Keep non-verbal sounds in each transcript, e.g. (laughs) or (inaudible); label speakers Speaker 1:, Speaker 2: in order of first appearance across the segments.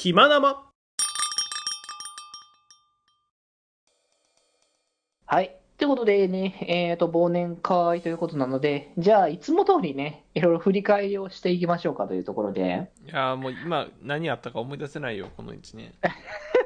Speaker 1: 気まなま
Speaker 2: はい。ということでね、えっ、と、忘年会ということなので、じゃあ、いつも通りね、いろいろ振り返りをしていきましょうかというところで、
Speaker 1: いやーもう今何あったか思い出せないよこの1年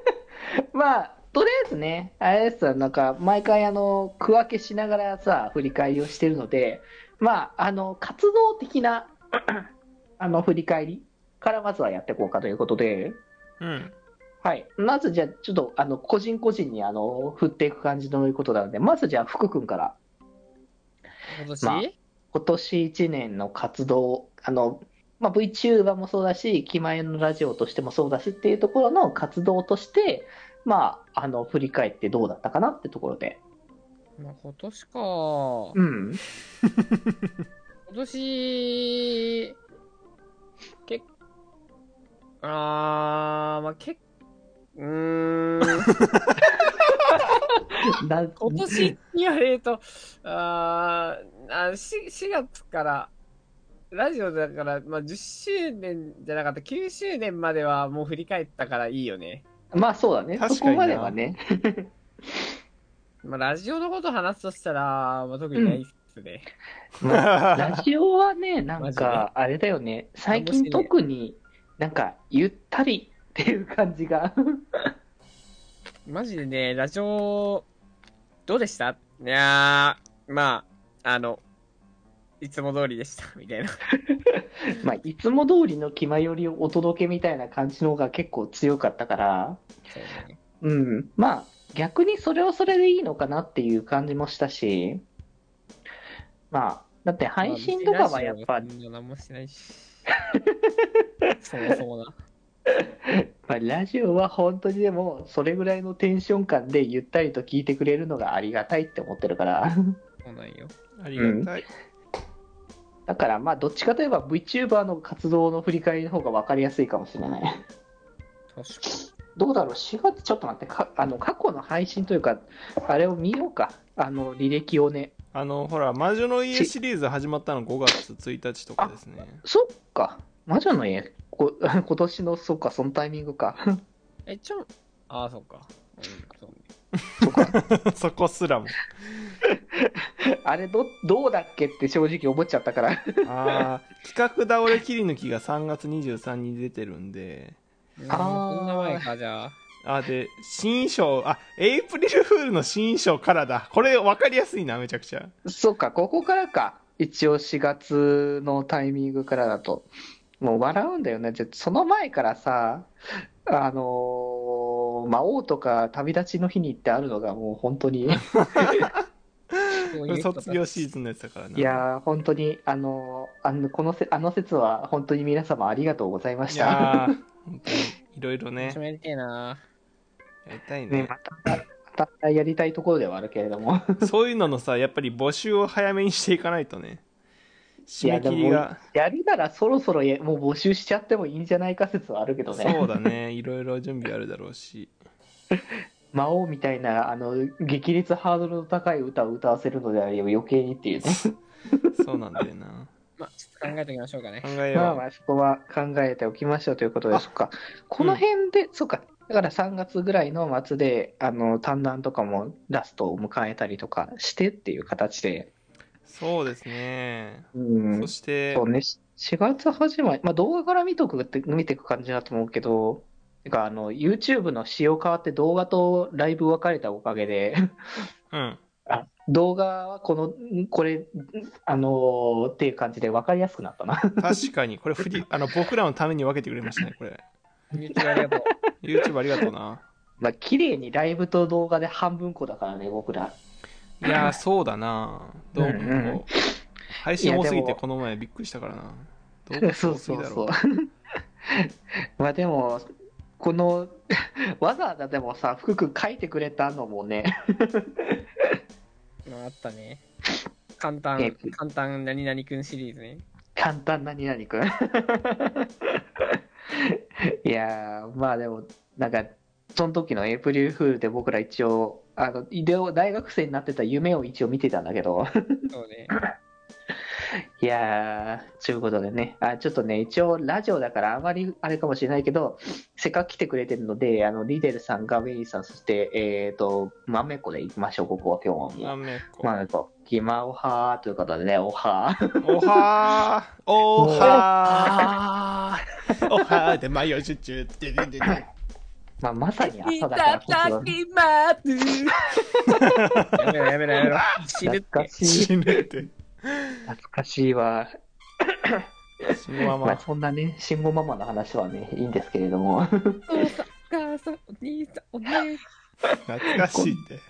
Speaker 1: (laughs)
Speaker 2: まあ、とりあえずね、あれですよなんか、毎回、あの、区分けしながらさ、振り返りをしてるので、まあ、あの、活動的な、(clears throat) あの、振り返りからまずはやっていこうかということで、
Speaker 1: うん
Speaker 2: はい。まずじゃあ、ちょっと、あの、個人個人に、あの、振っていく感じのいうことなので、まずじゃあ、福君から。
Speaker 3: 今年、
Speaker 2: まあ今年1年の活動、あの、まあ、VTuber もそうだし、気前のラジオとしてもそうだしっていうところの活動として、まあ、あの、振り返ってどうだったかなってところで。
Speaker 3: まあ、今年か。
Speaker 2: うん。
Speaker 3: 今年、けあー、まあ、けうーん、(laughs)
Speaker 2: な
Speaker 3: 今年に言われると、あーあ 4, 4月から、ラジオだから、まあ、10周年じゃなかった、9周年まではもう振り返ったからいいよね。
Speaker 2: まあ、そうだね。そこ
Speaker 1: 確かにな
Speaker 2: まではね。(laughs)
Speaker 3: まあ、ラジオのこと話すとしたら、まあ、特にないっすね。
Speaker 2: まあ、ラジオはね、なんか、(laughs) あれだよね。最近特になんか、ゆったりっていう感じが。
Speaker 3: マジでね、ラジオ、どうでした？いやー、まあ、あの、いつも通りでした、(laughs) みたいな。(laughs)
Speaker 2: まあ、いつも通りの気まよりをお届けみたいな感じの方が結構強かったから、
Speaker 3: そうね。
Speaker 2: うん。まあ、逆にそれはそれでいいのかなっていう感じもしたし、まあ、だって配信とかはやっぱ、
Speaker 3: まあ何もしてないし。(laughs) そもそもな。(laughs)
Speaker 2: まあ、ラジオは本当にでも、それぐらいのテンション感でゆったりと聞いてくれるのがありがたいって思ってるから。
Speaker 3: そうなんよ。
Speaker 1: ありがたい、
Speaker 2: だからまあ、どっちかといえば VTuber の活動の振り返りの方が分かりやすいかもしれない。
Speaker 3: 確か
Speaker 2: どうだろう、4月、ちょっと待って、かあの過去の配信というか、あれを見ようか、あの履歴をね。
Speaker 1: あのほら魔女の家シリーズ始まったの5月1日とかですね
Speaker 2: そっか、魔女の家、こ (laughs) 今年の、そっか、そのタイミングか。
Speaker 3: に。(laughs) え、ちょ、ああ、そっか。うん、そうね。
Speaker 2: そっか
Speaker 1: そこすらも (laughs)
Speaker 2: あれど、どうだっけって正直思っちゃったから。
Speaker 1: ああ企画倒れ切り抜きが3月23日に出てるんで
Speaker 3: うん
Speaker 2: あー
Speaker 3: そんな前か、じゃあ。
Speaker 1: あで新衣装あエイプリルフールの新衣装からだこれ分かりやすいなめちゃくちゃ
Speaker 2: そっか、ここからか。一応4月のタイミングからだと。もう笑うんだよね。じゃその前からさ、あのー魔王とか旅立ちの日にってあるのがもう本当に、(laughs)
Speaker 1: 卒業シーズンのやつだからない
Speaker 2: やー、本当に、あのーあの、このせ、あの説は本当に皆様ありがとうございま
Speaker 1: い
Speaker 2: した。
Speaker 1: やー本当にいろいろね
Speaker 3: やりたい
Speaker 1: ね
Speaker 2: ね、また、またやりたいところではあるけれども。(laughs)
Speaker 1: そういうののさやっぱり募集を早めにしていかないとね
Speaker 2: い
Speaker 1: 締め切りが
Speaker 2: やるならそろそろやもう募集しちゃってもいいんじゃないか説はあるけどね。
Speaker 1: そうだね (laughs) いろいろ準備あるだろうし
Speaker 2: 魔王みたいな、あの、激烈ハードルの高い歌を歌わせるのであれば余計にっていうね。(laughs)
Speaker 1: そうなんだよな
Speaker 3: まあ、ちょっと考えておきましょうかね
Speaker 1: 考。えよう、
Speaker 2: まあまあ、そこは考えておきましょうということで、そっか。この辺で、そっか。だから3月ぐらいの末で、あの、単談とかもラストを迎えたりとかしてっていう形で。
Speaker 1: そうですね
Speaker 2: うん。
Speaker 1: そして
Speaker 2: そうね、4月始まり、まあ動画から見とくって、見ていく感じだと思うけど、てか、あの、YouTube の仕様変わって動画とライブ分かれたおかげで、
Speaker 1: うん
Speaker 2: あ動画はこの、んこれ、んあのーっていう感じで分かりやすくなったな。
Speaker 1: 確かにこれ振りあの僕らのために分けてくれましたねこれ (laughs)
Speaker 3: ありがとう。
Speaker 1: YouTube ありがとうな (laughs)
Speaker 2: まあ、綺麗にライブと動画で半分こだからね、僕ら。
Speaker 1: いやーそうだなどう
Speaker 2: うんうん
Speaker 1: 配信多すぎてこの前びっくりしたからなどうか
Speaker 2: そうそうそう。(laughs) まあでも、この、(laughs) わざわざでもさ、福君書いてくれたのもね、
Speaker 3: まあ、あったね。簡単
Speaker 2: ね、
Speaker 3: 簡単何々くんシリーズね。
Speaker 2: 簡単なになにくん。(laughs) いやー、まあでも、なんか、その時のエイプリルフールで僕ら一応、あの、大学生になってた夢を一応見てたんだけど、
Speaker 3: そうね。(laughs)
Speaker 2: いやー、ということでね、あちょっとね、一応ラジオだからあまりあれかもしれないけど、せっかく来てくれてるので、あの、リデルさん、ガベリーさん、そして、えっ、と、マメコで行きましょう、ここは今日はもう。
Speaker 1: あめこ。
Speaker 2: マメコ、ギマオハーということでね、おはー。
Speaker 1: おはー、おは
Speaker 2: あー
Speaker 1: ー、(laughs) おはーで、マヨチュチュってででで。(laughs)
Speaker 2: まあ、まさに
Speaker 3: い
Speaker 2: 朝だから
Speaker 3: た
Speaker 2: こそ
Speaker 3: だ、きます。やめろやめろやめろ。死ぬって
Speaker 2: 懐か。しい、
Speaker 1: 死ぬって。
Speaker 2: 懐かしいわ。
Speaker 1: 死ぬま
Speaker 2: まあ、
Speaker 1: ま。
Speaker 2: そんなね、慎吾ママの話はね、いいんですけれども。
Speaker 3: お父さん、お母さん、お兄さん、お姉さん。
Speaker 1: 懐かしいって。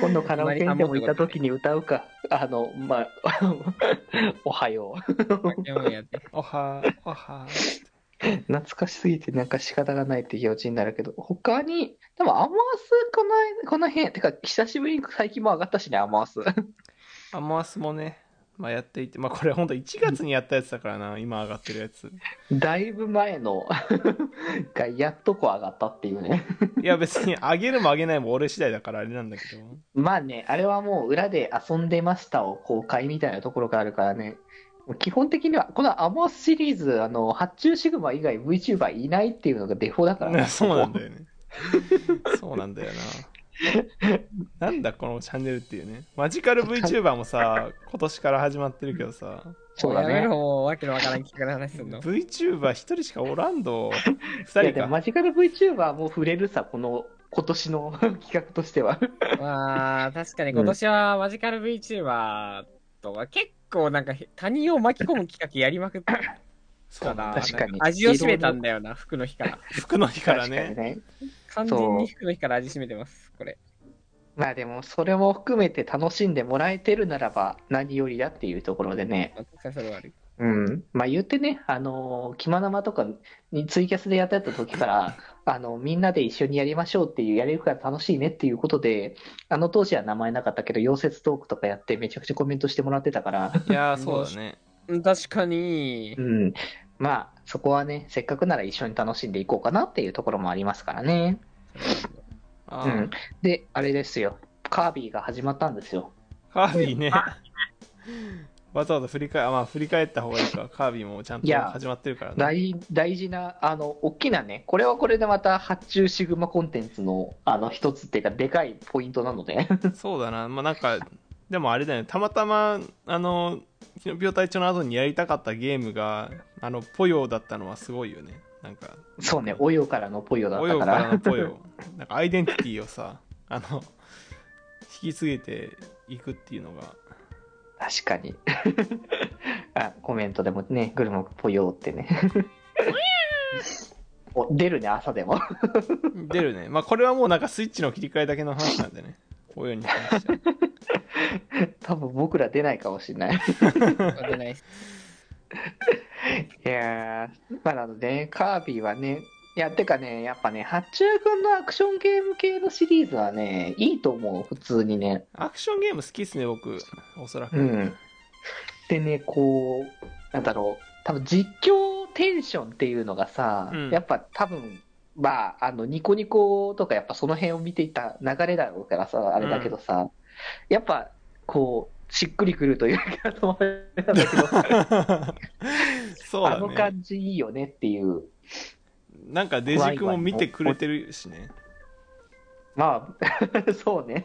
Speaker 2: 今度カラオケにでも行った時に歌うか。あの、まあ、(laughs) おはよう。
Speaker 1: おはー、おはー。(laughs)
Speaker 2: 懐かしすぎてなんか仕方がないって気持ちになるけど、他に、多分アマースこの間、この辺、てか久しぶりに最近も上がったしね、アマース。(laughs)
Speaker 1: アマースもね、まあやっていて、まあこれほんと1月にやったやつだからな、今上がってるやつ。
Speaker 2: だいぶ前の (laughs) がやっとこう上がったっていうね。
Speaker 1: いや別に上げるも上げないも俺次第だからあれなんだけど。
Speaker 2: まあね、あれはもう裏で遊んでましたを公開みたいなところがあるからね。基本的には、このアマースシリーズ、あの、発注シグマ以外 VTuber いないっていうのがデフォだからね。
Speaker 1: そうなんだよね。そうなんだよな。(laughs) なんだこのチャンネルっていうね。マジカル VTuber もさ、今年から始まってるけどさ、
Speaker 2: そうだね
Speaker 3: やめろ、。もうわけのわからん聞き方話すんの。
Speaker 1: VTuber 一人しかおらんど。
Speaker 2: い (laughs)
Speaker 1: 二人か。
Speaker 2: やでもマジカル VTuber も触れるさ、この今年の (laughs) 企画としては。
Speaker 3: まあ、確かに今年はマジカル VTuber とは結構なんか他人を巻き込む企画やりまくった
Speaker 1: そうだ。
Speaker 2: 確かに
Speaker 3: 味を占めたんだよな、服の日から。
Speaker 1: 服の日からね。
Speaker 2: ね。
Speaker 3: 完全に服の日から味占めてます、これ。
Speaker 2: まあでも、それも含めて楽しんでもらえてるならば何よりだっていうところでね。
Speaker 3: まあ、それはある。
Speaker 2: うん。まあ言ってね、あのー、キマ生とかにツイキャスでやってた時から、あの、みんなで一緒にやりましょうっていう、やれるから楽しいねっていうことで、あの当時は名前なかったけど、溶接トークとかやってめちゃくちゃコメントしてもらってたから、
Speaker 1: いやー、そうだね。
Speaker 3: うん確かに
Speaker 2: う。ん。まあ、そこはね、せっかくなら一緒に楽しんでいこうかなっていうところもありますからね。うん。で、あれですよ。カービィが始まったんですよ。
Speaker 1: カービィね。わざわざ振り返、あ、まあ振り返った方がいいか。カービィもちゃんと始まってるからね。
Speaker 2: 大大事な、あの、大きなね、これはこれでまた発注シグマコンテンツの、あの、一つっていうか、でかいポイントなので。(laughs)
Speaker 1: そうだな。まあなんか、でもあれだよね。たまたま、あの、キノピオ隊長の後にやりたかったゲームが、あの、ポヨだったのはすごいよね。なんか、
Speaker 2: そうね、およからのポヨだったか。
Speaker 1: ポヨかららのポヨ。(laughs) なんかアイデンティティをさ、あの、引き継げていくっていうのが、
Speaker 2: 確かに。(laughs) あ、コメントでもね、グルモポヨってね。(laughs) お出るね、朝でも。(laughs)
Speaker 1: 出るね。まあこれはもうなんかスイッチの切り替えだけの話なんでね。ポヨに関しては。
Speaker 2: 多分僕ら出ないかもしれない。
Speaker 3: 出ない
Speaker 2: いやー、まあなのでね、カービィはね、いや、てかね、やっぱね、八中君のアクションゲーム系のシリーズはね、いいと思う、普通にね。
Speaker 1: アクションゲーム好きっすね、僕。おそらく。
Speaker 2: うん。でね、こう、なんだろう、多分実況テンションっていうのがさ、
Speaker 1: うん
Speaker 2: やっぱ多分、まあ、あの、ニコニコとかやっぱその辺を見ていた流れだろうからさ、あれだけどさ、やっぱ、こう、しっくりくるというか、それなんだけど、
Speaker 1: そうだね。
Speaker 2: あの感じいいよねっていう。
Speaker 1: なんかデジ君も見てくれてるしね。
Speaker 2: まあ、(laughs) そうね。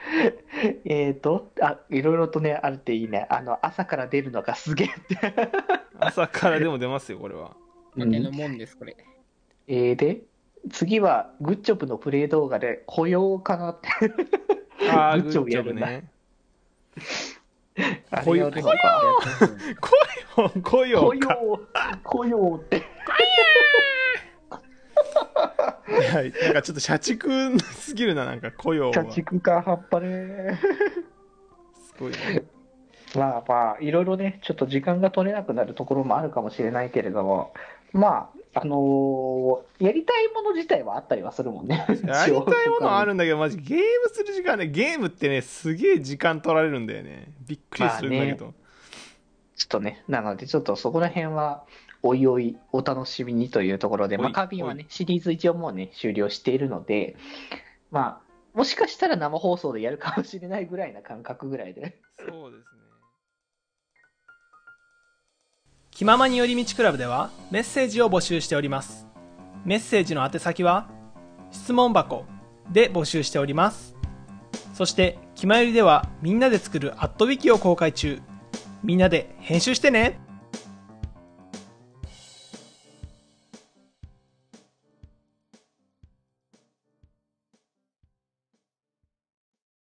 Speaker 2: (laughs) えっと、あ、いろいろとね、あるっていいね。あの、朝から出るのがすげえって。(laughs)
Speaker 1: 朝からでも出ますよ、これは。
Speaker 3: わけのもんです、これ。
Speaker 2: えーで、次は、グッジョブのプレイ動画で雇用かなって。
Speaker 1: ああ、
Speaker 2: グッジョ
Speaker 1: ブ
Speaker 2: ブやる
Speaker 1: ね。
Speaker 2: あ
Speaker 1: 雇用
Speaker 2: れやるのか
Speaker 1: 来いよ、
Speaker 2: 雇
Speaker 1: 来いよか。
Speaker 2: 用、雇用って。
Speaker 1: いや、なんかちょっと社畜すぎるな、なんか雇用は。
Speaker 2: 社
Speaker 1: す
Speaker 2: 畜か、葉っぱね。
Speaker 1: ごいね。
Speaker 2: まあまあ、いろいろね、ちょっと時間が取れなくなるところもあるかもしれないけれども、まあ、あのーやりたいもの自体はあったりはするもんね。(laughs)
Speaker 1: やりたいものはあるんだけど、マジゲームする時間ね、ゲームってね、すげえ時間取られるんだよね。びっくりするんだけど。
Speaker 2: ちょっとね、なので、ちょっとそこら辺は、おいおいお楽しみにというところで、まあ、カービィはね、シリーズ一応もうね、終了しているので、まあ、もしかしたら生放送でやるかもしれないぐらいな感覚ぐらいで。
Speaker 1: そうですね。気ままに寄り道クラブではメッセージを募集しておりますメッセージの宛先は質問箱で募集しておりますそして気まよりではみんなで作るアットウィキを公開中みんなで編集してね。